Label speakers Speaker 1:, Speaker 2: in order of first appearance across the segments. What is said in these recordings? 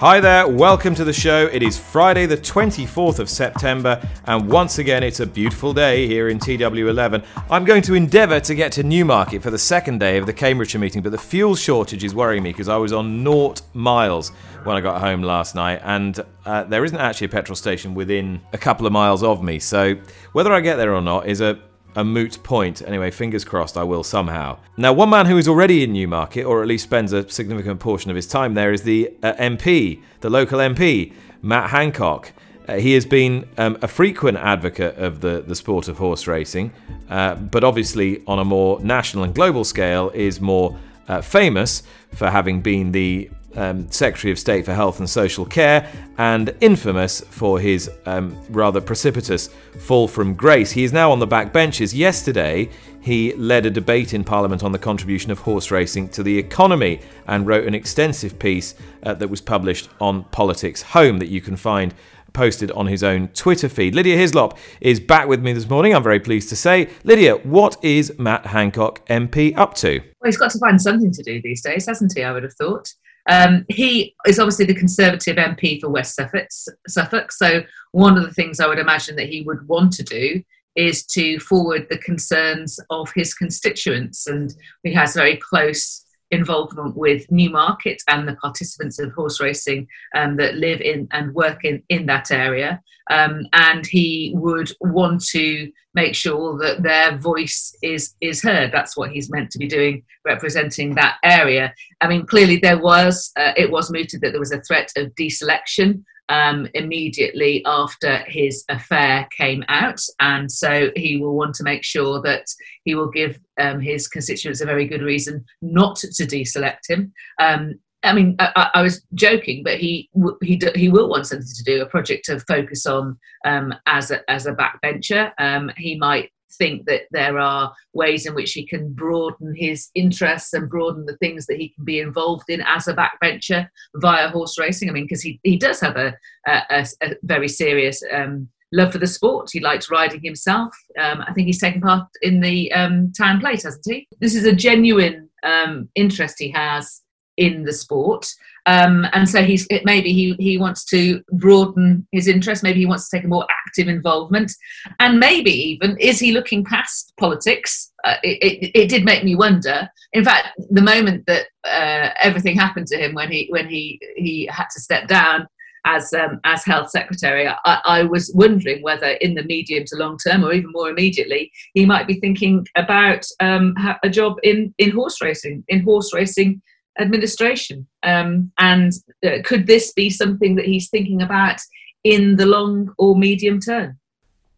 Speaker 1: Hi there, welcome to the show. It is Friday, the 24th of September, and once again, it's a beautiful day here in TW11. I'm going to endeavour to get to Newmarket for the second day of the Cambridgeshire meeting, but the fuel shortage is worrying me because I was on naught miles when I got home last night, and uh, there isn't actually a petrol station within a couple of miles of me. So, whether I get there or not is a a moot point. Anyway, fingers crossed I will somehow. Now, one man who is already in Newmarket, or at least spends a significant portion of his time there, is the uh, MP, the local MP, Matt Hancock. Uh, he has been um, a frequent advocate of the, the sport of horse racing, uh, but obviously on a more national and global scale is more uh, famous for having been the um, Secretary of State for Health and Social Care, and infamous for his um, rather precipitous fall from grace. He is now on the back benches. Yesterday, he led a debate in Parliament on the contribution of horse racing to the economy and wrote an extensive piece uh, that was published on Politics Home that you can find posted on his own Twitter feed. Lydia Hislop is back with me this morning, I'm very pleased to say. Lydia, what is Matt Hancock MP up to?
Speaker 2: Well, he's got to find something to do these days, hasn't he? I would have thought. Um, he is obviously the Conservative MP for West Suffolk, Suffolk. So, one of the things I would imagine that he would want to do is to forward the concerns of his constituents. And he has very close involvement with Newmarket and the participants of horse racing um, that live in and work in, in that area. Um, and he would want to make sure that their voice is is heard. That's what he's meant to be doing, representing that area. I mean, clearly there was uh, it was mooted that there was a threat of deselection um, immediately after his affair came out, and so he will want to make sure that he will give um, his constituents a very good reason not to deselect him. Um, I mean, I, I, was joking, but he he he will want something to do a project to focus on um, as a as a backbencher. Um, he might think that there are ways in which he can broaden his interests and broaden the things that he can be involved in as a backbencher via horse racing. I mean, because he he does have a a, a very serious. Um, love for the sport. He likes riding himself. Um, I think he's taken part in the um, town plate, hasn't he? This is a genuine um, interest he has in the sport. Um, and so he's maybe he, he wants to broaden his interest. Maybe he wants to take a more active involvement, and maybe even is he looking past politics? Uh, it, it, it, did make me wonder. In fact, the moment that uh, everything happened to him when he when he he had to step down as um, as health secretary, I, I, was wondering whether in the medium to long term, or even more immediately, he might be thinking about um, a job in in horse racing, in horse racing administration. Um, and uh, could this be something that he's thinking about in the long or medium term?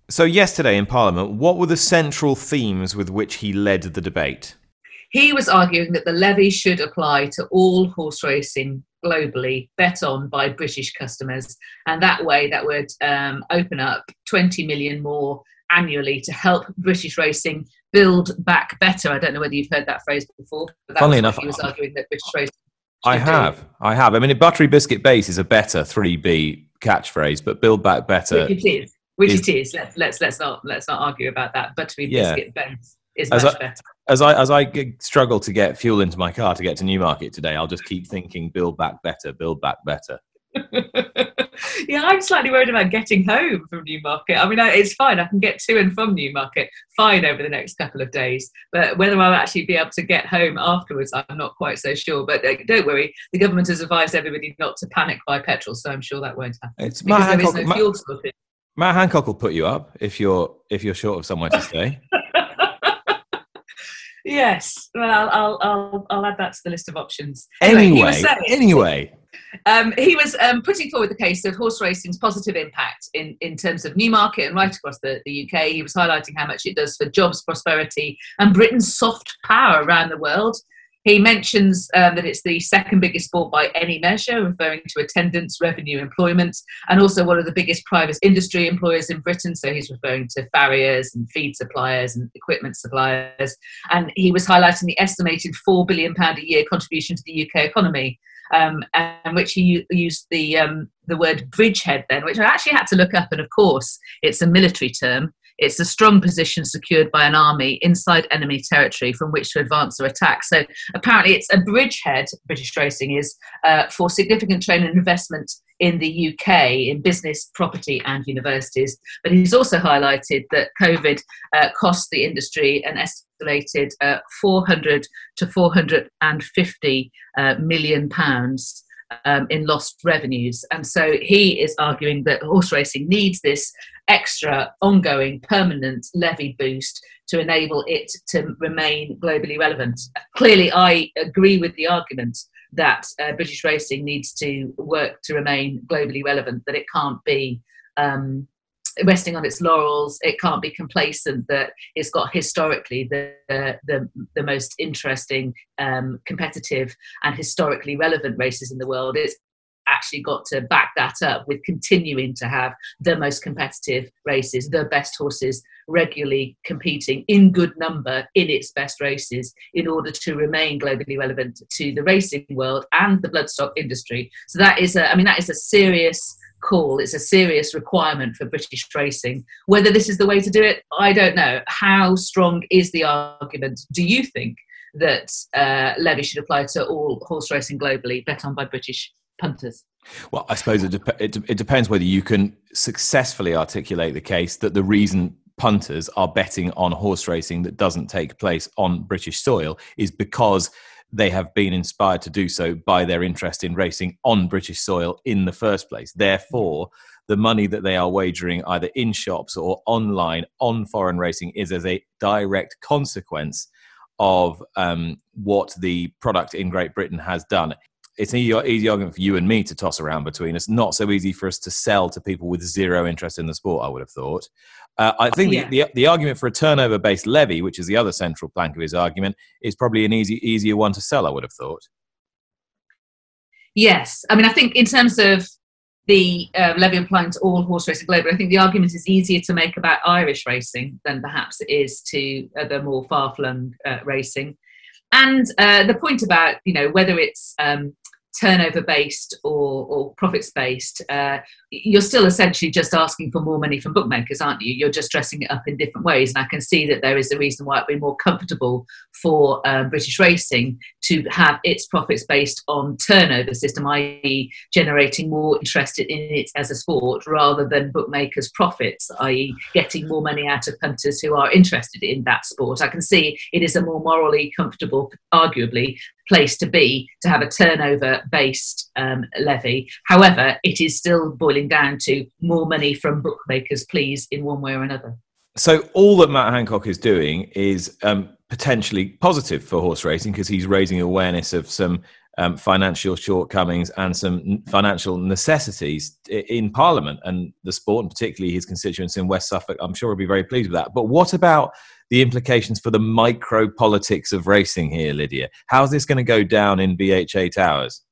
Speaker 1: So, yesterday in Parliament, what were the central themes with which he led the debate?
Speaker 2: He was arguing that the levy should apply to all horse racing globally bet on by British customers, and that way that would um, open up 20 million more annually to help British racing build back better. I don't know whether you've heard that phrase before. But
Speaker 1: Funnily enough,
Speaker 2: he was arguing that British racing.
Speaker 1: I have, do. I have. I mean, a buttery biscuit base is a better three B catchphrase, but build back better.
Speaker 2: Which it is. Which is, it is. Let's let's let's not let's not argue about that. Buttery yeah. biscuit base is as much I, better.
Speaker 1: As I as I struggle to get fuel into my car to get to Newmarket today, I'll just keep thinking, build back better, build back better.
Speaker 2: yeah, I'm slightly worried about getting home from Newmarket. I mean, it's fine. I can get to and from Newmarket fine over the next couple of days. But whether I'll actually be able to get home afterwards, I'm not quite so sure. But uh, don't worry, the government has advised everybody not to panic buy petrol, so I'm sure that won't happen. It's because Matt Hancock, no Matt,
Speaker 1: Matt Hancock will put you up if you're if you're short of somewhere to stay.
Speaker 2: yes, well, I'll, I'll I'll I'll add that to the list of options.
Speaker 1: Anyway, anyway. Saying, anyway.
Speaker 2: Um, he was um, putting forward the case of horse racing's positive impact in, in terms of Newmarket and right across the, the UK. He was highlighting how much it does for jobs, prosperity, and Britain's soft power around the world. He mentions um, that it's the second biggest sport by any measure, referring to attendance, revenue, employment, and also one of the biggest private industry employers in Britain. So he's referring to farriers and feed suppliers and equipment suppliers. And he was highlighting the estimated £4 billion a year contribution to the UK economy. Um, and which he used the um, the word bridgehead then, which I actually had to look up, and of course it's a military term, it's a strong position secured by an army inside enemy territory from which to advance or attack. So apparently, it's a bridgehead. British Racing is uh, for significant training and investment in the UK in business, property, and universities. But he's also highlighted that COVID uh, cost the industry an estimated uh, 400 to 450 uh, million pounds um, in lost revenues. And so he is arguing that horse racing needs this extra, ongoing, permanent levy boost to enable it to remain globally relevant. Clearly, I agree with the argument that uh, British racing needs to work to remain globally relevant, that it can't be. Um, resting on its laurels. It can't be complacent that it's got historically the the, the most interesting, um, competitive, and historically relevant races in the world. It's actually got to back that up with continuing to have the most competitive races, the best horses regularly competing in good number in its best races in order to remain globally relevant to the racing world and the bloodstock industry. So that is a, I mean, that is a serious call. It's a serious requirement for British racing. Whether this is the way to do it, I don't know. How strong is the argument, do you think, that uh, levy should apply to all horse racing globally, bet on by British punters?
Speaker 1: Well, I suppose it, de- it, it depends whether you can successfully articulate the case that the reason punters are betting on horse racing that doesn't take place on British soil is because they have been inspired to do so by their interest in racing on British soil in the first place. Therefore, the money that they are wagering either in shops or online on foreign racing is as a direct consequence of um, what the product in Great Britain has done. It's an easy, easy argument for you and me to toss around between us. Not so easy for us to sell to people with zero interest in the sport. I would have thought. Uh, I think yeah. the, the, the argument for a turnover based levy, which is the other central plank of his argument, is probably an easy easier one to sell. I would have thought.
Speaker 2: Yes, I mean I think in terms of the uh, levy applying to all horse racing globally, I think the argument is easier to make about Irish racing than perhaps it is to uh, the more far flung uh, racing. And uh, the point about you know whether it's um, turnover based or, or profits based, uh, you're still essentially just asking for more money from bookmakers, aren't you? You're just dressing it up in different ways. And I can see that there is a reason why it'd be more comfortable for um, British racing to have its profits based on turnover system, i.e., generating more interest in it as a sport rather than bookmakers' profits, i.e., getting more money out of punters who are interested in that sport. I can see it is a more morally comfortable, arguably, place to be to have a turnover based um, levy. However, it is still boiling down to more money from bookmakers, please, in one way or another.
Speaker 1: So, all that Matt Hancock is doing is um, potentially positive for horse racing because he's raising awareness of some um, financial shortcomings and some financial necessities in Parliament and the sport, and particularly his constituents in West Suffolk. I'm sure will be very pleased with that. But what about the implications for the micro politics of racing here, Lydia. How's this going to go down in BHA Towers?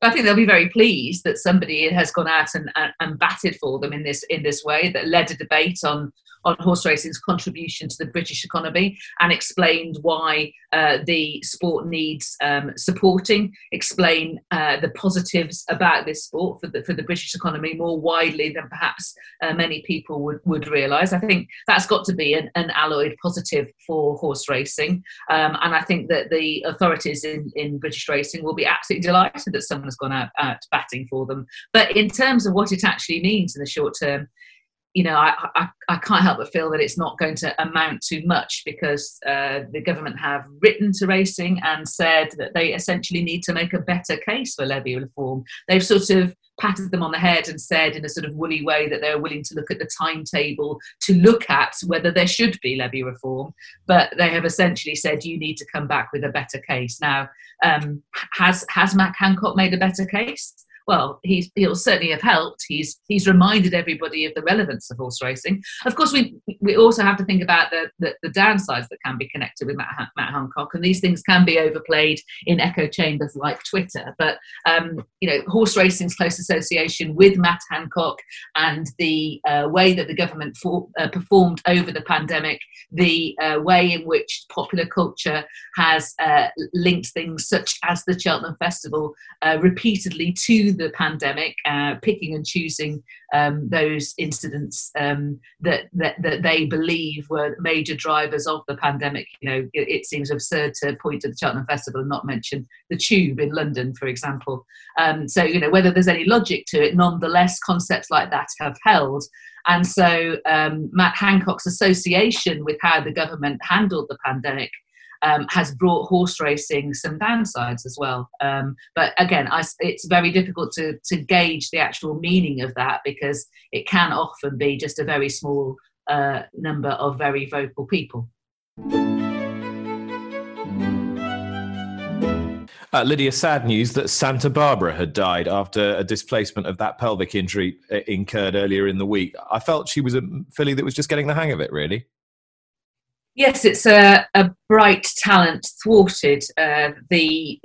Speaker 2: I think they'll be very pleased that somebody has gone out and, and, and batted for them in this in this way that led a debate on on horse racing's contribution to the British economy and explained why uh, the sport needs um, supporting, explain uh, the positives about this sport for the, for the British economy more widely than perhaps uh, many people would, would realise. I think that's got to be an, an alloyed positive for horse racing. Um, and I think that the authorities in, in British racing will be absolutely delighted that someone's gone out, out batting for them. But in terms of what it actually means in the short term, you know, I, I, I, can't help but feel that it's not going to amount to much because uh, the government have written to racing and said that they essentially need to make a better case for levy reform. They've sort of patted them on the head and said in a sort of woolly way that they're willing to look at the timetable to look at whether there should be levy reform. But they have essentially said you need to come back with a better case. Now, um, has has Matt Hancock made a better case? Well, he's, he'll certainly have helped. He's he's reminded everybody of the relevance of horse racing. Of course, we we also have to think about the the, the downsides that can be connected with Matt, Matt Hancock, and these things can be overplayed in echo chambers like Twitter. But um, you know, horse racing's close association with Matt Hancock and the uh, way that the government for, uh, performed over the pandemic, the uh, way in which popular culture has uh, linked things such as the Cheltenham Festival uh, repeatedly to the pandemic, uh, picking and choosing um, those incidents um, that, that, that they believe were major drivers of the pandemic. You know, it, it, seems absurd to point to the Cheltenham Festival and not mention the Tube in London, for example. Um, so, you know, whether there's any logic to it, nonetheless, concepts like that have held. And so, um, Matt Hancock's association with how the government handled the pandemic um, has brought horse racing some downsides as well. Um, but again, I, it's very difficult to, to gauge the actual meaning of that because it can often be just a very small uh, number of very vocal people.
Speaker 1: Uh, Lydia, sad news that Santa Barbara had died after a displacement of that pelvic injury uh, incurred earlier in the week. I felt she was a filly that was just getting the hang of it, really.
Speaker 2: Yes, it's a, a bright talent thwarted uh, the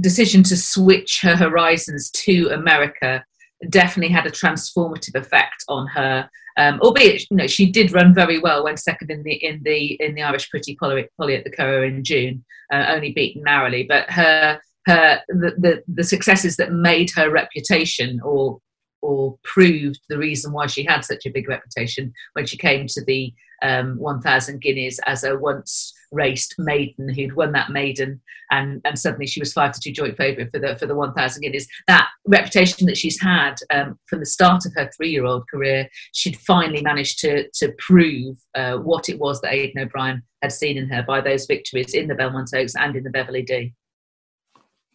Speaker 2: decision to switch her horizons to America definitely had a transformative effect on her. Um, albeit, you know, she did run very well when second in the in the in the Irish Pretty Polly, Polly at the Curragh in June, uh, only beaten narrowly. But her her the, the the successes that made her reputation or or proved the reason why she had such a big reputation when she came to the um, 1,000 guineas as a once raced maiden who'd won that maiden, and, and suddenly she was five to two joint favourite for the for the 1,000 guineas. That reputation that she's had um, from the start of her three year old career, she'd finally managed to to prove uh, what it was that Aidan O'Brien had seen in her by those victories in the Belmont Oaks and in the Beverly D.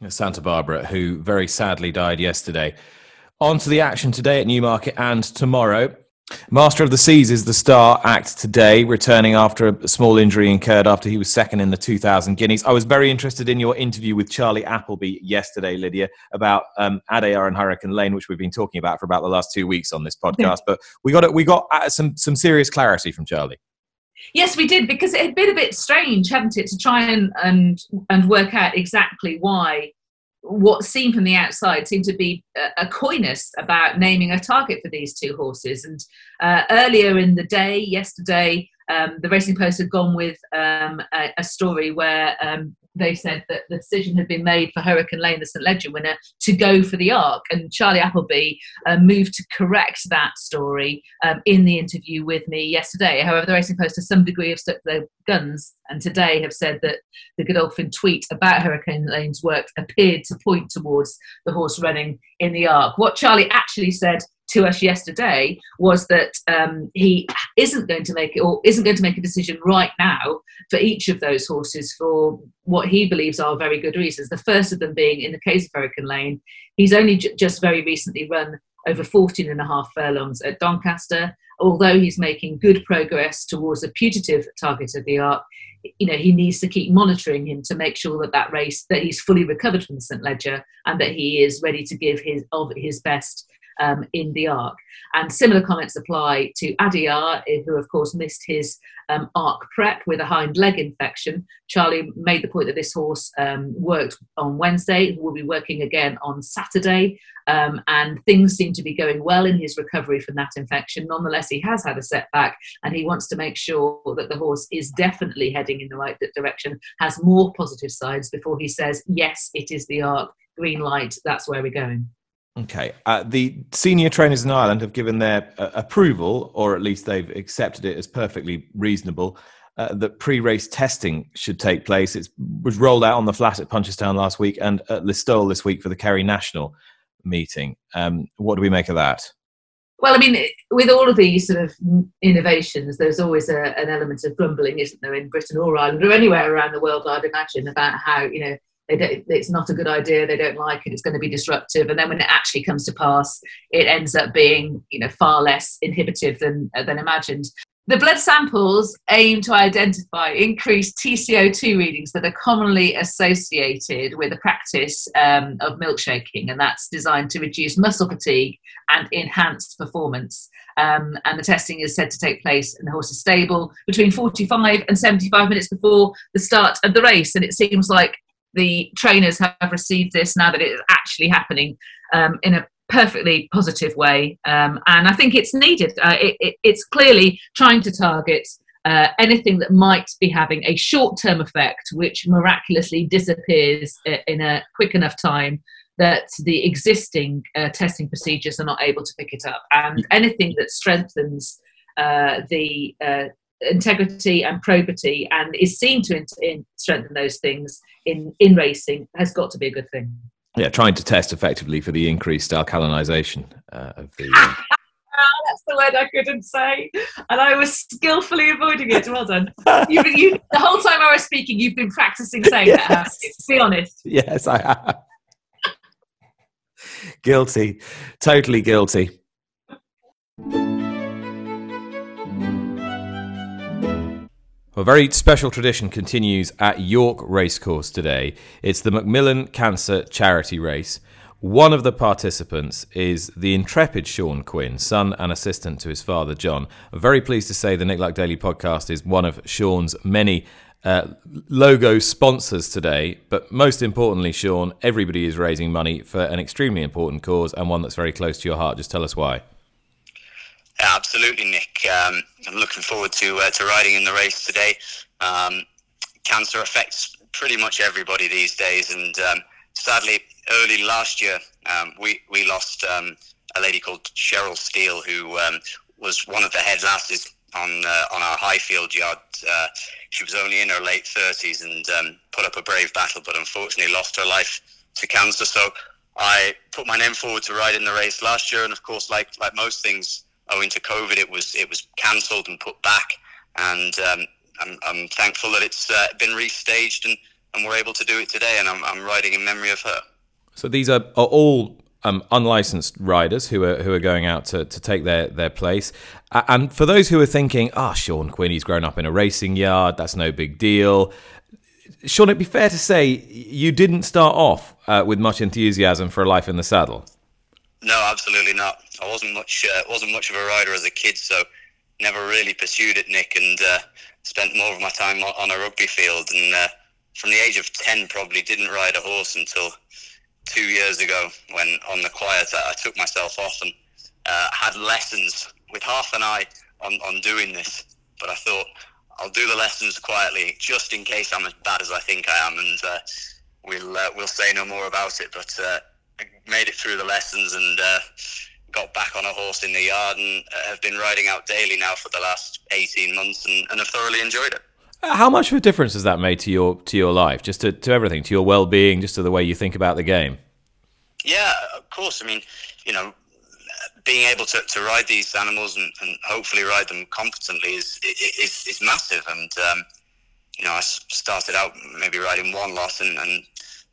Speaker 1: Santa Barbara, who very sadly died yesterday. On to the action today at Newmarket and tomorrow. Master of the Seas is the star act today, returning after a small injury incurred after he was second in the 2000 Guineas. I was very interested in your interview with Charlie Appleby yesterday, Lydia, about um, Adayar and Hurricane Lane, which we've been talking about for about the last two weeks on this podcast. but we got we got uh, some some serious clarity from Charlie.
Speaker 2: Yes, we did because it had been a bit strange, hadn't it, to try and and and work out exactly why what seemed from the outside seemed to be a, a coyness about naming a target for these two horses. And uh, earlier in the day, yesterday, um, the Racing Post had gone with um, a, a, story where um, they said that the decision had been made for Hurricane Lane, the St Leger winner, to go for the Arc. And Charlie Appleby uh, moved to correct that story um, in the interview with me yesterday. However, the Racing Post, to some degree, have stuck their guns and today have said that the Godolphin tweet about Hurricane Lane's work appeared to point towards the horse running in the Arc. What Charlie actually said to us yesterday was that um, he isn't going to make it or isn't going to make a decision right now for each of those horses for what he believes are very good reasons. The first of them being in the case of Hurricane Lane, he's only j- just very recently run over 14 and a half furlongs at Doncaster. Although he's making good progress towards a putative target of the arc, you know he needs to keep monitoring him to make sure that that race that he's fully recovered from the St Leger and that he is ready to give his of his best um, in the arc. And similar comments apply to Adayar, eh, who of course missed his um, arc prep with a hind leg infection. Charlie made the point that this horse um, worked on Wednesday, will be working again on Saturday, um, and things seem to be going well in his recovery from that infection. Nonetheless, he has had a setback, and he wants to make sure that the horse is definitely heading in the right direction, has more positive sides before he says, Yes, it is the arc, green light, that's where we're going.
Speaker 1: Okay. Uh, the senior trainers in Ireland have given their uh, approval, or at least they've accepted it as perfectly reasonable, uh, that pre race testing should take place. It was rolled out on the flat at Punchestown last week and at Listowel this week for the Kerry National meeting. Um, what do we make of that?
Speaker 2: Well, I mean, with all of these sort of innovations, there's always a, an element of grumbling, isn't there, in Britain or Ireland or anywhere around the world, I'd imagine, about how, you know, it's not a good idea they don't like it it's going to be disruptive and then when it actually comes to pass it ends up being you know far less inhibitive than than imagined the blood samples aim to identify increased TCO2 readings that are commonly associated with the practice um, of milkshaking, and that's designed to reduce muscle fatigue and enhance performance. Um, and the testing is said to take place in the horse's stable between 45 and 75 minutes before the start of the race. And it seems like the trainers have received this now that it is actually happening um, in a perfectly positive way. Um, and I think it's needed. Uh, it, it, it's clearly trying to target uh, anything that might be having a short term effect, which miraculously disappears in a quick enough time that the existing uh, testing procedures are not able to pick it up. And anything that strengthens uh, the uh, integrity and probity and is seen to in, in strengthen those things in, in racing has got to be a good thing
Speaker 1: yeah, trying to test effectively for the increased alkalinization uh, of the. Uh...
Speaker 2: That's the word I couldn't say, and I was skillfully avoiding it. Well done. You've, you, the whole time I was speaking, you've been practicing saying yes. that. Be honest.
Speaker 1: Yes, I have. guilty, totally guilty. A very special tradition continues at York Racecourse today. It's the Macmillan Cancer Charity Race. One of the participants is the intrepid Sean Quinn, son and assistant to his father John. I'm very pleased to say the Nick Luck Daily podcast is one of Sean's many uh, logo sponsors today. But most importantly, Sean, everybody is raising money for an extremely important cause and one that's very close to your heart. Just tell us why.
Speaker 3: Absolutely, Nick. Um, I'm looking forward to uh, to riding in the race today. Um, cancer affects pretty much everybody these days, and um, sadly, early last year, um, we we lost um, a lady called Cheryl Steele, who um, was one of the head lasses on uh, on our Highfield yard. Uh, she was only in her late 30s and put up a brave battle, but unfortunately lost her life to cancer. So I put my name forward to ride in the race last year, and of course, like like most things owing to COVID, it was it was cancelled and put back. And um, I'm, I'm, thankful that it's uh, been restaged and, and we're able to do it today. And I'm, I'm riding in memory of her.
Speaker 1: So these are, are all um, unlicensed riders who are who are going out to, to take their, their place. And for those who are thinking, ah, oh, Sean Quinn, he's grown up in a racing yard, that's no big deal. Sean, it'd be fair to say you didn't start off uh, with much enthusiasm for a life in the saddle.
Speaker 3: No, absolutely not. I wasn't much uh, wasn't much of a rider as a kid, so never really pursued it, Nick, and uh, spent more of my time on a rugby field. And uh, from the age of ten, probably didn't ride a horse until two years ago, when on the quiet I, took myself off and uh, had lessons with half an eye on, on doing this. But I thought I'll do the lessons quietly, just in case I'm as bad as I think I am, and uh, we'll uh, we'll say no more about it. But I made it through the lessons and got back on a horse in the yard and uh, have been riding out daily now for the last 18 months and, and have thoroughly enjoyed it.
Speaker 1: How much of a difference has that made to your to your life, just to, to everything, to your well being, just to the way you think about the game?
Speaker 3: Yeah, of course. I mean, you know, being able to, to ride these animals and, and hopefully ride them competently is is, is massive. And um, you know, I started out maybe riding one lot and, and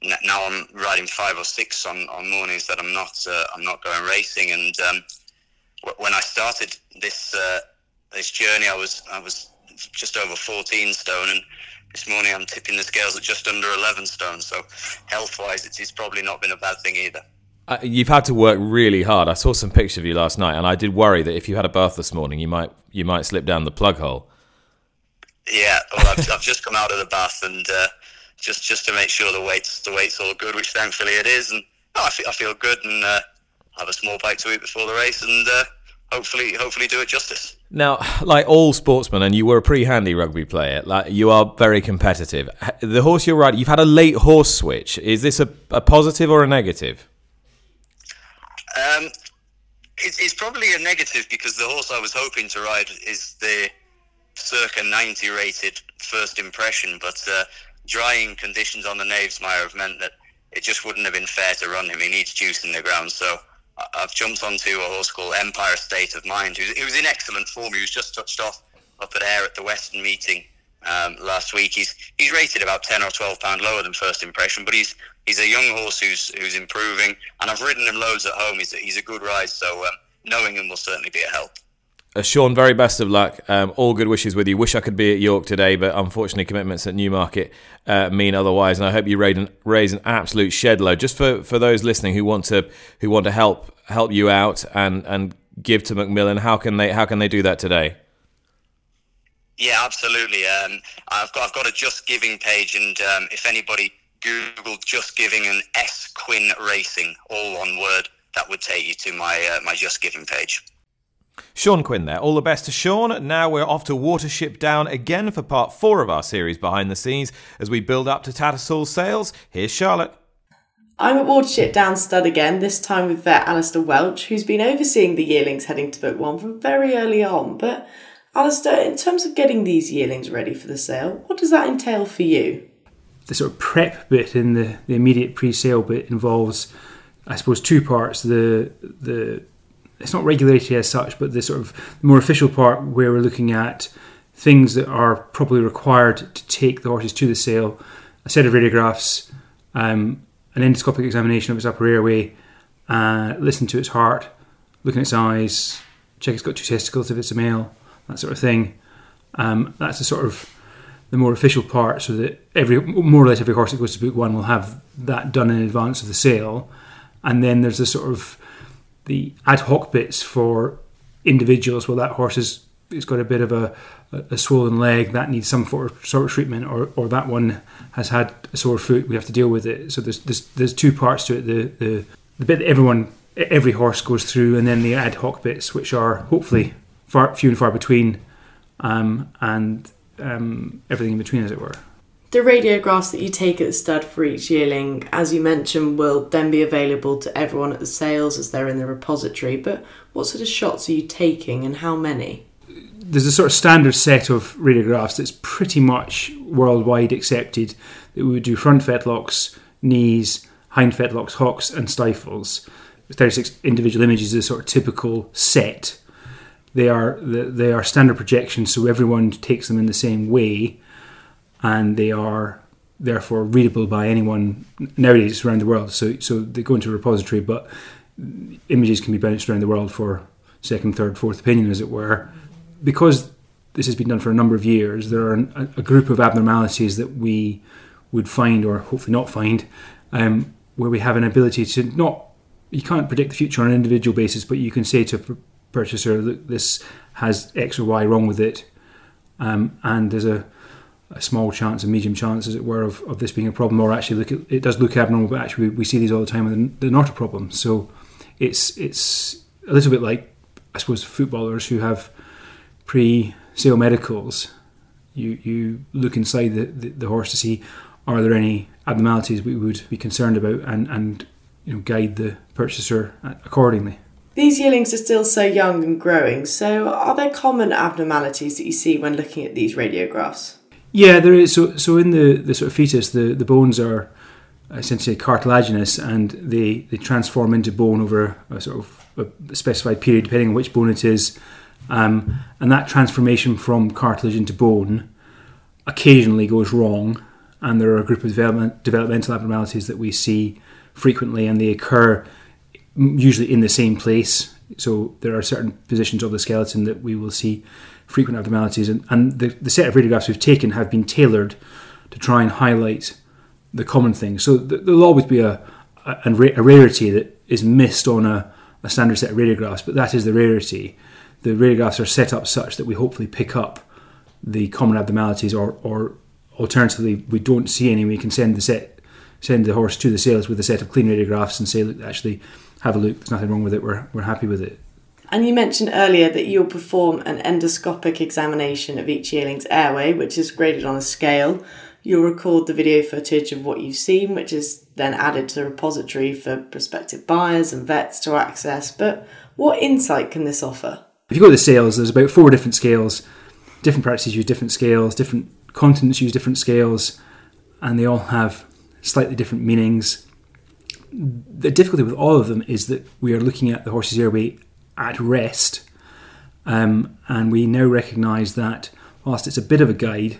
Speaker 3: now I'm riding five or six on, on mornings that I'm not uh, I'm not going racing. And um, when I started this uh, this journey, I was I was just over 14 stone, and this morning I'm tipping the scales at just under 11 stone. So health wise, it's, it's probably not been a bad thing either.
Speaker 1: Uh, you've had to work really hard. I saw some pictures of you last night, and I did worry that if you had a bath this morning, you might you might slip down the plug hole.
Speaker 3: Yeah, well, I've, I've just come out of the bath and uh, just just to make sure the weight's the weight's all good, which thankfully it is, and oh, I, feel, I feel good and uh, have a small bite to eat before the race, and uh, hopefully hopefully do it justice.
Speaker 1: Now, like all sportsmen, and you were a pretty handy rugby player, like you are very competitive. The horse you're riding, you've had a late horse switch. Is this a, a positive or a negative?
Speaker 3: Um, it's, it's probably a negative because the horse I was hoping to ride is the circa 90 rated first impression, but uh, drying conditions on the Knavesmire have meant that it just wouldn't have been fair to run him. He needs juice in the ground. So I've jumped onto a horse called Empire State of Mind, who's, was in excellent form. He was just touched off up at Ayr at the Western meeting um, last week. He's he's rated about ten or twelve pound lower than first impression, but he's he's a young horse who's who's improving, and I've ridden him loads at home. He's a, he's a good ride, so um, knowing him will certainly be a help.
Speaker 1: Uh, Sean, very best of luck. Um, all good wishes with you. Wish I could be at York today, but unfortunately, commitments at Newmarket uh, mean otherwise. And I hope you raise an, raise an absolute shed load. Just for, for those listening who want to who want to help help you out and, and give to Macmillan, how can they how can they do that today?
Speaker 3: Yeah, absolutely. Um, I've got I've got a Just Giving page, and um, if anybody Google Just Giving and S Quinn Racing, all one word, that would take you to my uh, my Just Giving page.
Speaker 1: Sean Quinn there. All the best to Sean. Now we're off to Watership Down again for part four of our series Behind the Scenes as we build up to Tattersalls sales. Here's Charlotte.
Speaker 4: I'm at Watership Down stud again, this time with vet Alistair Welch, who's been overseeing the yearlings heading to book one from very early on. But Alistair, in terms of getting these yearlings ready for the sale, what does that entail for you?
Speaker 5: The sort of prep bit in the, the immediate pre-sale bit involves, I suppose, two parts. The the it's not regulated as such, but the sort of more official part where we're looking at things that are probably required to take the horses to the sale, a set of radiographs, um, an endoscopic examination of its upper airway, uh, listen to its heart, look in its eyes, check it's got two testicles if it's a male, that sort of thing. Um, that's the sort of the more official part, so that every more or less every horse that goes to book one will have that done in advance of the sale, and then there's the sort of the ad hoc bits for individuals. Well, that horse has it's got a bit of a, a swollen leg that needs some sort of, sort of treatment, or, or that one has had a sore foot. We have to deal with it. So there's there's, there's two parts to it. The, the the bit that everyone every horse goes through, and then the ad hoc bits, which are hopefully far few and far between, um, and um, everything in between, as it were.
Speaker 4: The radiographs that you take at the stud for each yearling, as you mentioned, will then be available to everyone at the sales as they're in the repository. But what sort of shots are you taking and how many?
Speaker 5: There's a sort of standard set of radiographs that's pretty much worldwide accepted that we would do front fetlocks, knees, hind fetlocks, hocks, and stifles. 36 individual images is a sort of typical set. They are they are standard projections, so everyone takes them in the same way and they are therefore readable by anyone nowadays around the world. So, so they go into a repository, but images can be bounced around the world for second, third, fourth opinion, as it were. Because this has been done for a number of years, there are a, group of abnormalities that we would find, or hopefully not find, um, where we have an ability to not. You can't predict the future on an individual basis, but you can say to a purchaser, "Look, this has X or Y wrong with it," um, and there's a a small chance, a medium chance, as it were, of, of this being a problem, or actually look at, it does look abnormal, but actually we, we see these all the time and they're not a problem. So it's it's a little bit like I suppose footballers who have pre-sale medicals. You you look inside the, the, the horse to see are there any abnormalities we would be concerned about and and you know guide the purchaser accordingly.
Speaker 4: These yearlings are still so young and growing, so are there common abnormalities that you see when looking at these radiographs?
Speaker 5: Yeah, there is. So, so in the, the sort of fetus, the, the bones are essentially cartilaginous and they, they transform into bone over a sort of a specified period, depending on which bone it is. Um, and that transformation from cartilage into bone occasionally goes wrong. And there are a group of development, developmental abnormalities that we see frequently, and they occur usually in the same place. So there are certain positions of the skeleton that we will see frequent abnormalities, and, and the, the set of radiographs we've taken have been tailored to try and highlight the common things. So there'll always be a, a, a rarity that is missed on a, a standard set of radiographs, but that is the rarity. The radiographs are set up such that we hopefully pick up the common abnormalities, or, or alternatively, we don't see any. We can send the set, send the horse to the sales with a set of clean radiographs and say, look, actually, have a look. There's nothing wrong with it. We're we're happy with it.
Speaker 4: And you mentioned earlier that you'll perform an endoscopic examination of each yearling's airway, which is graded on a scale. You'll record the video footage of what you've seen, which is then added to the repository for prospective buyers and vets to access. But what insight can this offer?
Speaker 5: If you go to the sales, there's about four different scales. Different practices use different scales, different continents use different scales, and they all have slightly different meanings. The difficulty with all of them is that we are looking at the horse's airway at rest. Um, and we now recognise that whilst it's a bit of a guide,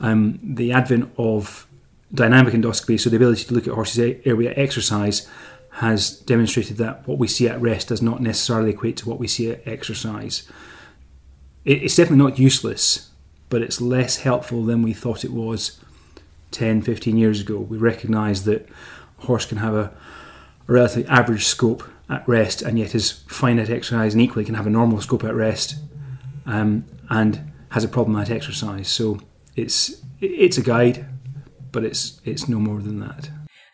Speaker 5: um, the advent of dynamic endoscopy, so the ability to look at horses' at exercise, has demonstrated that what we see at rest does not necessarily equate to what we see at exercise. it's definitely not useless, but it's less helpful than we thought it was 10, 15 years ago. We recognise that a horse can have a, a relatively average scope at rest and yet is fine at exercise and equally can have a normal scope at rest um, and has a problem at exercise. So it's it's a guide, but it's it's no more than that.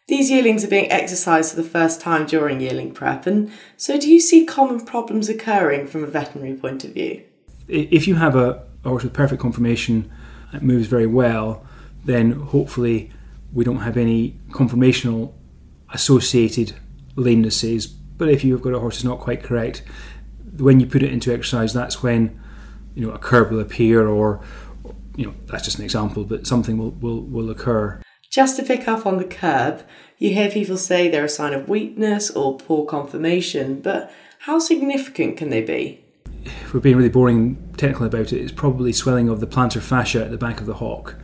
Speaker 4: These yearlings are being exercised for the first time during yearling prep, and so do you see common problems occurring from a veterinary point of view?
Speaker 5: If you have a, horse with perfect conformation that moves very well, then hopefully we don't have any conformational associated lamenesses. But if you've got a horse that's not quite correct, when you put it into exercise, that's when you know a curb will appear, or you know that's just an example, but something will will, will occur.
Speaker 4: Just to pick up on the curb, you hear people say they're a sign of weakness or poor conformation, but how significant can they be?
Speaker 5: If we're being really boring technical about it, it's probably swelling of the plantar fascia at the back of the hock.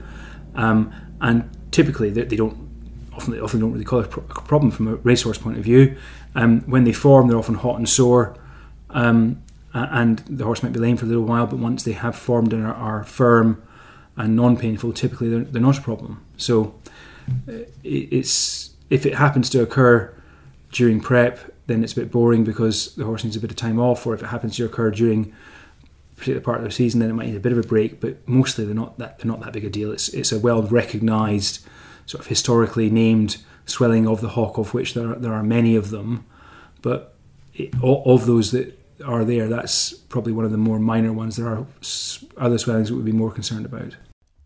Speaker 5: Um, and typically, they, they don't often they often don't really cause a, pro- a problem from a racehorse point of view. Um, when they form, they're often hot and sore, um, and the horse might be lame for a little while. But once they have formed and are, are firm and non-painful, typically they're, they're not a problem. So uh, it's if it happens to occur during prep, then it's a bit boring because the horse needs a bit of time off. Or if it happens to occur during particular part of the season, then it might need a bit of a break. But mostly they're not that they're not that big a deal. It's it's a well recognised sort of historically named swelling of the hock, of which there are, there are many of them. But it, of those that are there, that's probably one of the more minor ones. There are other swellings that we'd be more concerned about.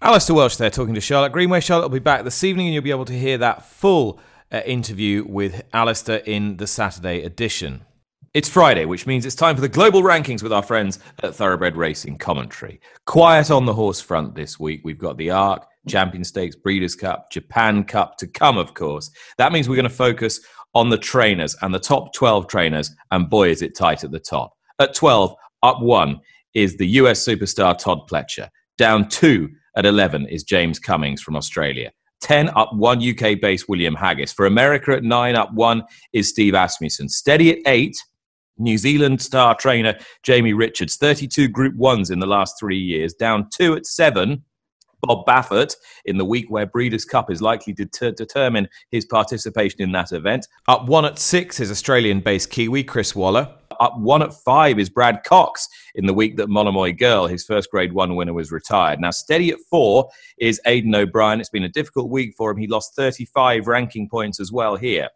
Speaker 1: Alistair Welsh there talking to Charlotte Greenway. Charlotte will be back this evening and you'll be able to hear that full uh, interview with Alistair in the Saturday edition. It's Friday, which means it's time for the global rankings with our friends at Thoroughbred Racing Commentary. Quiet on the horse front this week. We've got the Arc, Champion Stakes, Breeders' Cup, Japan Cup to come, of course. That means we're going to focus on the trainers and the top 12 trainers, and boy, is it tight at the top. At 12, up one is the US superstar Todd Pletcher. Down two at 11 is James Cummings from Australia. 10 up one UK based William Haggas. For America at 9 up 1 is Steve Asmussen. Steady at 8, New Zealand star trainer Jamie Richards. 32 Group 1s in the last three years. Down 2 at 7 Bob Baffert in the week where Breeders' Cup is likely to ter- determine his participation in that event. Up one at six is Australian based Kiwi Chris Waller. Up one at five is Brad Cox in the week that Monomoy Girl, his first grade one winner, was retired. Now, steady at four is Aidan O'Brien. It's been a difficult week for him. He lost 35 ranking points as well here.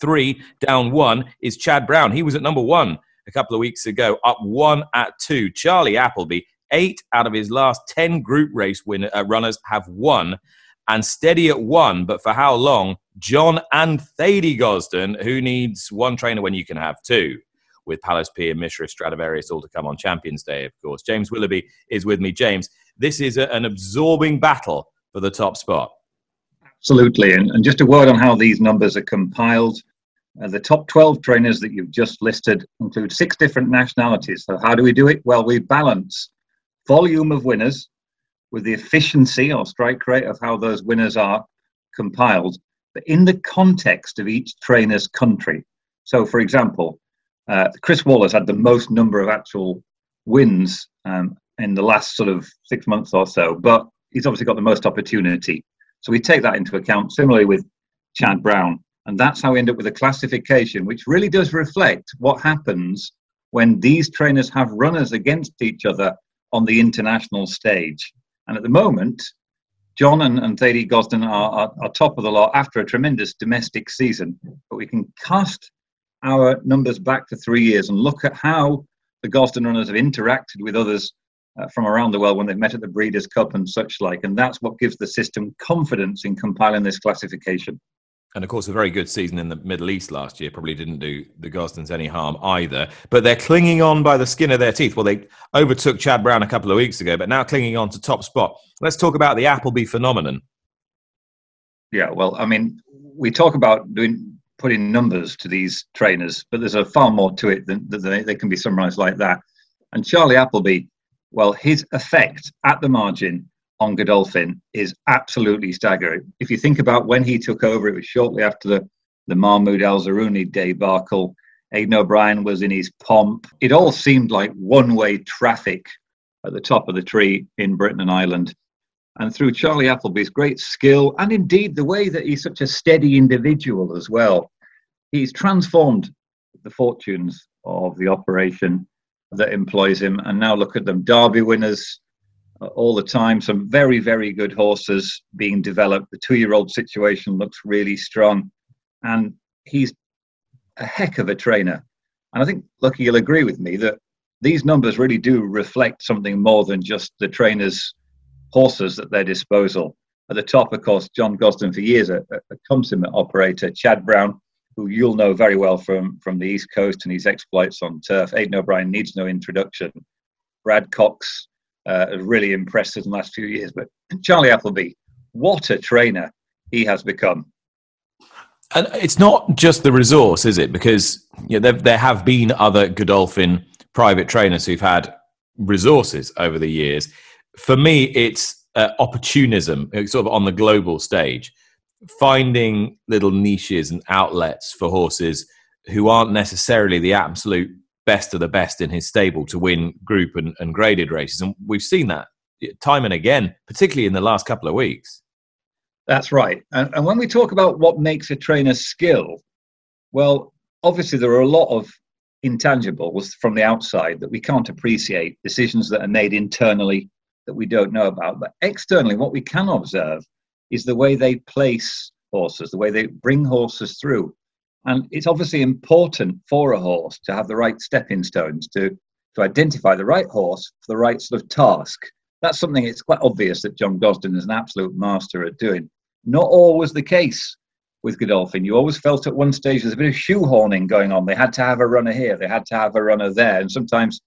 Speaker 1: Three, down one, is Chad Brown. He was at number one a couple of weeks ago, up one at two. Charlie Appleby eight out of his last 10 group race winner, uh, runners have won and steady at one, but for how long? John and Thady Gosden, who needs one trainer when you can have two, with Palace Pier, Mishriff, Stradivarius all to come on Champions Day, of course. James Willoughby is with me. James, this is a, an absorbing battle for the top spot.
Speaker 6: Absolutely. And, and just a word on how these numbers are compiled. Uh, the top 12 trainers that you've just listed include six different nationalities. So, how do we do it? Well, we balance volume of winners with the efficiency or strike rate of how those winners are compiled, but in the context of each trainer's country. So, for example, uh, Chris Waller had the most number of actual wins um, in the last sort of six months or so, but he's obviously got the most opportunity. So we take that into account. Similarly with Chad Brown, and that's how we end up with a classification, which really does reflect what happens when these trainers have runners against each other on the international stage. And at the moment, John and, and Thady Gosden are, are, are, top of the lot after a tremendous domestic season. But we can cast our numbers back to three years and look at how the Gosden runners have interacted with others uh, from around the world when they've met at the Breeders' Cup and such like. And that's what gives the system confidence in compiling this classification.
Speaker 1: And of course, a very good season in the Middle East last year probably didn't do the Gosdens any harm either. But they're clinging on by the skin of their teeth. Well, they overtook Chad Brown a couple of weeks ago, but now clinging on to top spot. Let's talk about the Appleby phenomenon.
Speaker 6: Yeah, well, I mean, we talk about doing putting numbers to these trainers, but there's a far more to it than, than they, they can be summarised like that. And Charlie Appleby, well, his effect at the margin on Godolphin is absolutely staggering. If you think about when he took over, it was shortly after the, the Mahmood Al Zarooni debacle. Aidan O'Brien was in his pomp. It all seemed like one way traffic at the top of the tree in Britain and Ireland. And through Charlie Appleby's great skill and indeed the way that he's such a steady individual as well, he's transformed the fortunes of the operation that employs him. And now look at them Derby winners all the time, some very, very good horses being developed. The two year old situation looks really strong. And he's a heck of a trainer. And I think, Lucky, you'll agree with me that these numbers really do reflect something more than just the trainers' horses at their disposal. At the top, of course, John Gosden for years, a, a consummate operator, Chad Brown, who you'll know very well from, from the East Coast and his exploits on turf. Aidan O'Brien needs no introduction. Brad Cox uh, really impressed in the last few years. But Charlie Appleby, what a trainer he has become.
Speaker 1: And it's not just the resource, is it? Because you know, there, there have been other Godolphin private trainers who've had resources over the years. For me, it's uh, opportunism, sort of on the global stage, finding little niches and outlets for horses who aren't necessarily the absolute best of the best in his stable to win group and, and graded races. And we've seen that time and again, particularly in the last couple of weeks.
Speaker 6: That's right. And, and when we talk about what makes a trainer skill, well, obviously there are a lot of intangibles from the outside that we can't appreciate, decisions that are made internally that we don't know about. But externally, what we can observe is the way they place horses, the way they bring horses through. And it's obviously important for a horse to have the right stepping stones to, to identify the right horse for the right sort of task. That's something it's quite obvious that John Gosden is an absolute master at doing. Not always the case with Godolphin. You always felt at one stage there's a bit of shoehorning going on. They had to have a runner here, they had to have a runner there, and sometimes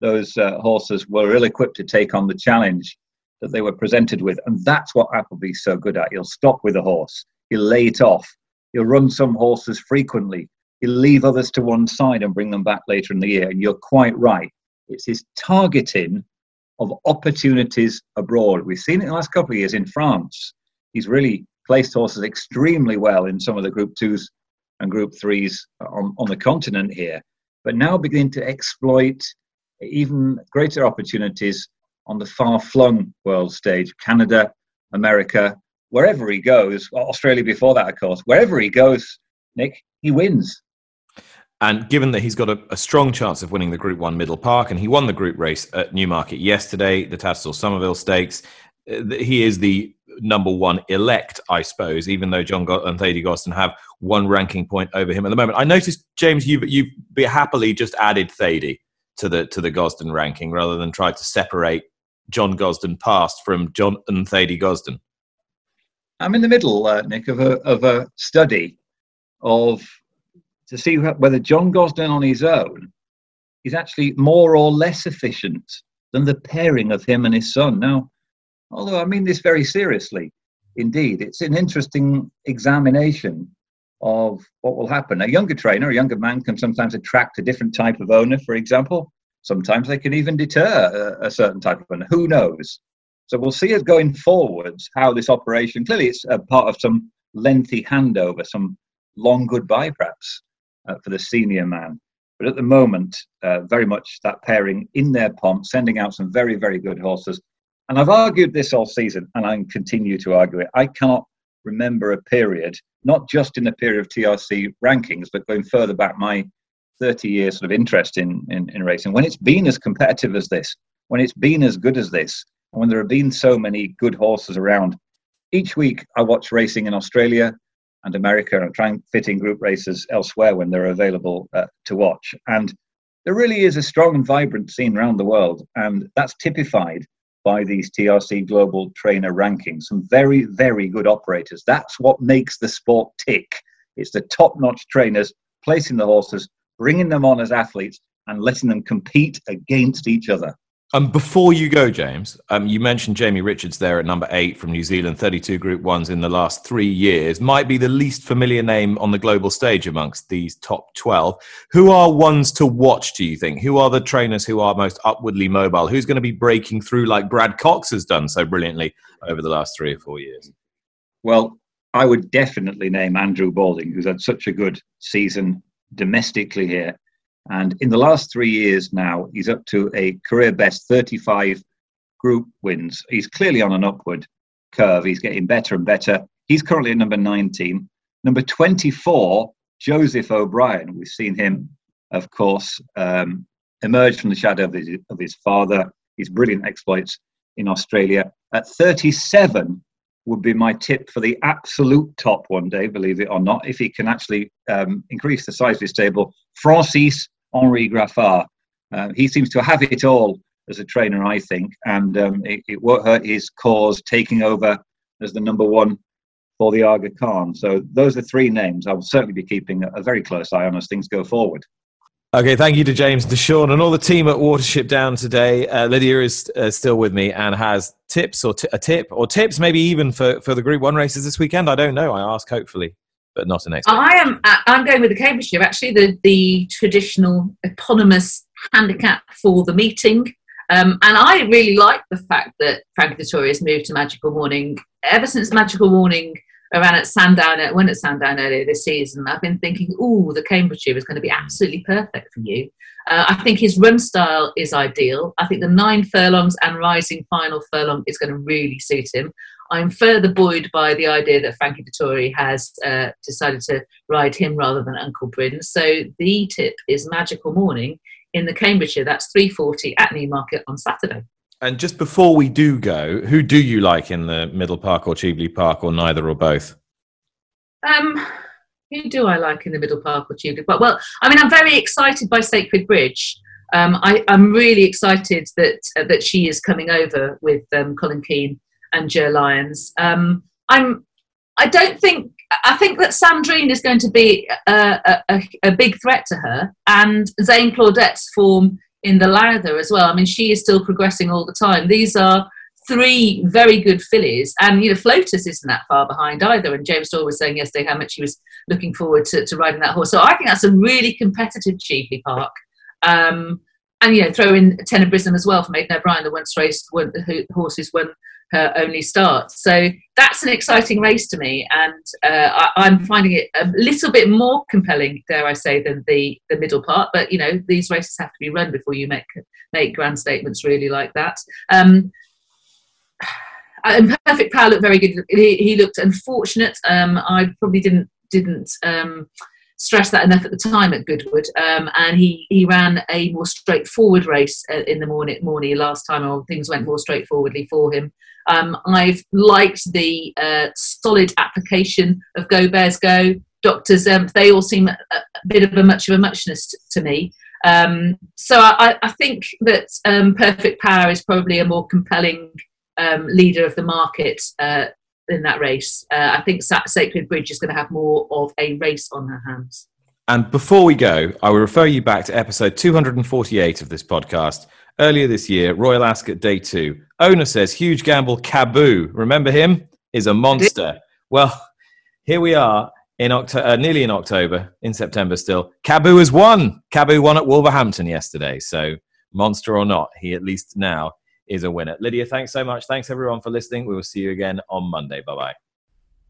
Speaker 6: those uh, horses were ill equipped to take on the challenge that they were presented with. And that's what Appleby's so good at. He'll stop with a horse, he'll lay it off, he'll run some horses frequently, You'll leave others to one side and bring them back later in the year. And you're quite right. It's his targeting of opportunities abroad. We've seen it in the last couple of years in France he's really placed horses extremely well in some of the Group Twos and Group Threes on, on the continent here, but now beginning to exploit even greater opportunities on the far flung world stage Canada, America, wherever he goes, Australia before that, of course, wherever he goes, Nick, he wins.
Speaker 1: And given that he's got a, a, strong chance of winning the Group 1 Middle Park, and he won the group race at Newmarket yesterday, the Tattersall Somerville Stakes, uh, he is the number one elect, I suppose, even though John and Thady Gosden have one ranking point over him at the moment. I noticed, James, you you happily just added Thady to the to the Gosden ranking rather than try to separate John Gosden past from John and Thady Gosden.
Speaker 6: I'm in the middle, uh, Nick, of a of a study of to see whether John Gosden on his own is actually more or less efficient than the pairing of him and his son. Now, although I mean this very seriously. Indeed, it's an interesting examination of what will happen. A younger trainer, a younger man, can sometimes attract a different type of owner, for example. Sometimes they can even deter a, a certain type of owner. Who knows? So we'll see as going forwards how this operation. Clearly, it's a part of some lengthy handover, some long goodbye, perhaps, uh, for the senior man. But at the moment, uh, very much that pairing in their pomp, sending out some very, very good horses. And I've argued this all season, and I continue to argue it. I cannot remember a period, not just in the period of TRC rankings, but going further back, my 30 years sort of interest in, in, in racing, when it's been as competitive as this, when it's been as good as this, and when there have been so many good horses around. Each week, I watch racing in Australia and America and try and fit in group races elsewhere when they're available uh, to watch. And there really is a strong and vibrant scene around the world, and that's typified by these TRC Global Trainer rankings. Some very, very good operators. That's what makes the sport tick. It's the top notch trainers placing the horses, bringing them on as athletes, and letting them compete against each other.
Speaker 1: Um, before you go, James, um, you mentioned Jamie Richards there at number eight from New Zealand, 32 Group Ones in the last three years. Might be the least familiar name on the global stage amongst these top 12. Who are ones to watch, do you think? Who are the trainers who are most upwardly mobile? Who's going to be breaking through like Brad Cox has done so brilliantly over the last three or four years?
Speaker 6: Well, I would definitely name Andrew Balding, who's had such a good season domestically here and in the last three years now, he's up to a career best 35 group wins. He's clearly on an upward curve. He's getting better and better. He's currently at number 19. Number 24, Joseph O'Brien. We've seen him, of course, um, emerge from the shadow of his, of his father. His brilliant exploits in Australia. At 37 would be my tip for the absolute top one day, believe it or not, if he can actually um, increase the size of his stable. Francis Henri Graffard. Uh, he seems to have it all as a trainer, I think, and um, it, it, won't hurt his cause taking over as the number one for the Aga Khan. So those are three names I will certainly be keeping a, very close eye on as things go forward.
Speaker 1: Okay, thank you to James, to Sean, and all the team at Watership Down today. Uh, Lydia is uh, still with me and has tips or t- a tip or tips, maybe even for, for the Group One races this weekend. I don't know. I ask hopefully, but not an expert.
Speaker 2: I am. Uh, I'm going with the Cambridge Cambridgeshire. Actually, the the traditional eponymous handicap for the meeting. Um, and I really like the fact that Frankie Dettori has moved to Magical Morning. Ever since Magical Morning around at Sandown, uh, went at Sandown earlier this season, I've been thinking, oh, the Cambridgeshire is going to be absolutely perfect for you. Uh, I think his run style is ideal. I think the nine furlongs and rising final furlong is going to really suit him. I'm further buoyed by the idea that Frankie Dettori has uh, decided to ride him rather than Uncle Bryn. So the tip is Magical Morning in the Cambridgeshire. That's 3.40 at Newmarket on Saturday.
Speaker 1: And just before we do go, who do you like in the Middle Park or Cheveley Park or neither or both?
Speaker 2: Um, who do I like in the Middle Park or Cheveley Park? Well, I mean, I'm very excited by Sacred Bridge. Um, I, am really excited that uh, that she is coming over with um, Colin Keane and Ger Lyons. Um, I'm. I don't think. I think that Sandrine is going to be a, a, a big threat to her, and Zain Claudette's form in the Lowther as well. I mean, she is still progressing all the time. These are three very good fillies, and you know, Flotus isn't that far behind either. And James Storr was saying yesterday how much he was looking forward to, to riding that horse. So I think that's a really competitive Cheveley Park. Um, and you know, throw in Tenebrism as well for Aidan O'Brien, the once race won, the horses won her only start. So that's an exciting race to me, and uh, I, am finding it a little bit more compelling, dare I say, than the the Middle Park. But you know, these races have to be run before you make make grand statements really like that. Um, and Perfect Power looked very good. He, he looked unfortunate. Um, I probably didn't didn't. Um, stressed that enough at the time at Goodwood, um, and he he ran a more straightforward race uh, in the Morny Morny last time, or things went more straightforwardly for him. Um, I've liked the uh, solid application of Go Bears Go. Dr. Zempf, they all seem a, a, bit of a much of a muchness t- to me. Um, so I, I, think that um, Perfect Power is probably a more compelling um, leader of the market uh, in that race. Uh, I think Sacred Bridge is going to have more of a race on her hands.
Speaker 1: And before we go, I will refer you back to episode 248 of this podcast. Earlier this year, Royal Ascot Day 2. Owner says huge gamble Kaboo. Remember him? Is a monster. Well, here we are in October, uh, nearly in October, in September still. Kaboo has won. Kaboo won at Wolverhampton yesterday. So, monster or not, he at least now is a winner. Lydia, thanks so much. Thanks everyone for listening. We will see you again on Monday. Bye bye.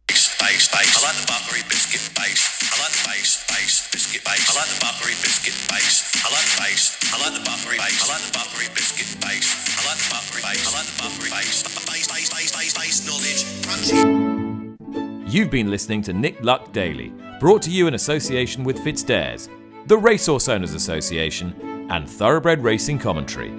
Speaker 1: Base, base. I like the buttery biscuit base. I like the base, base, biscuit base. I like the buttery biscuit base. I like the base. I like the buttery base. I like the buttery biscuit base. I like the buttery base. I like the buttery base. Base, base, base, base, base knowledge. Crunchy. You've been listening to Nick Luck Daily, brought to you in association with FitzDares, the Racehorse Owners Association, and Thoroughbred Racing Commentary.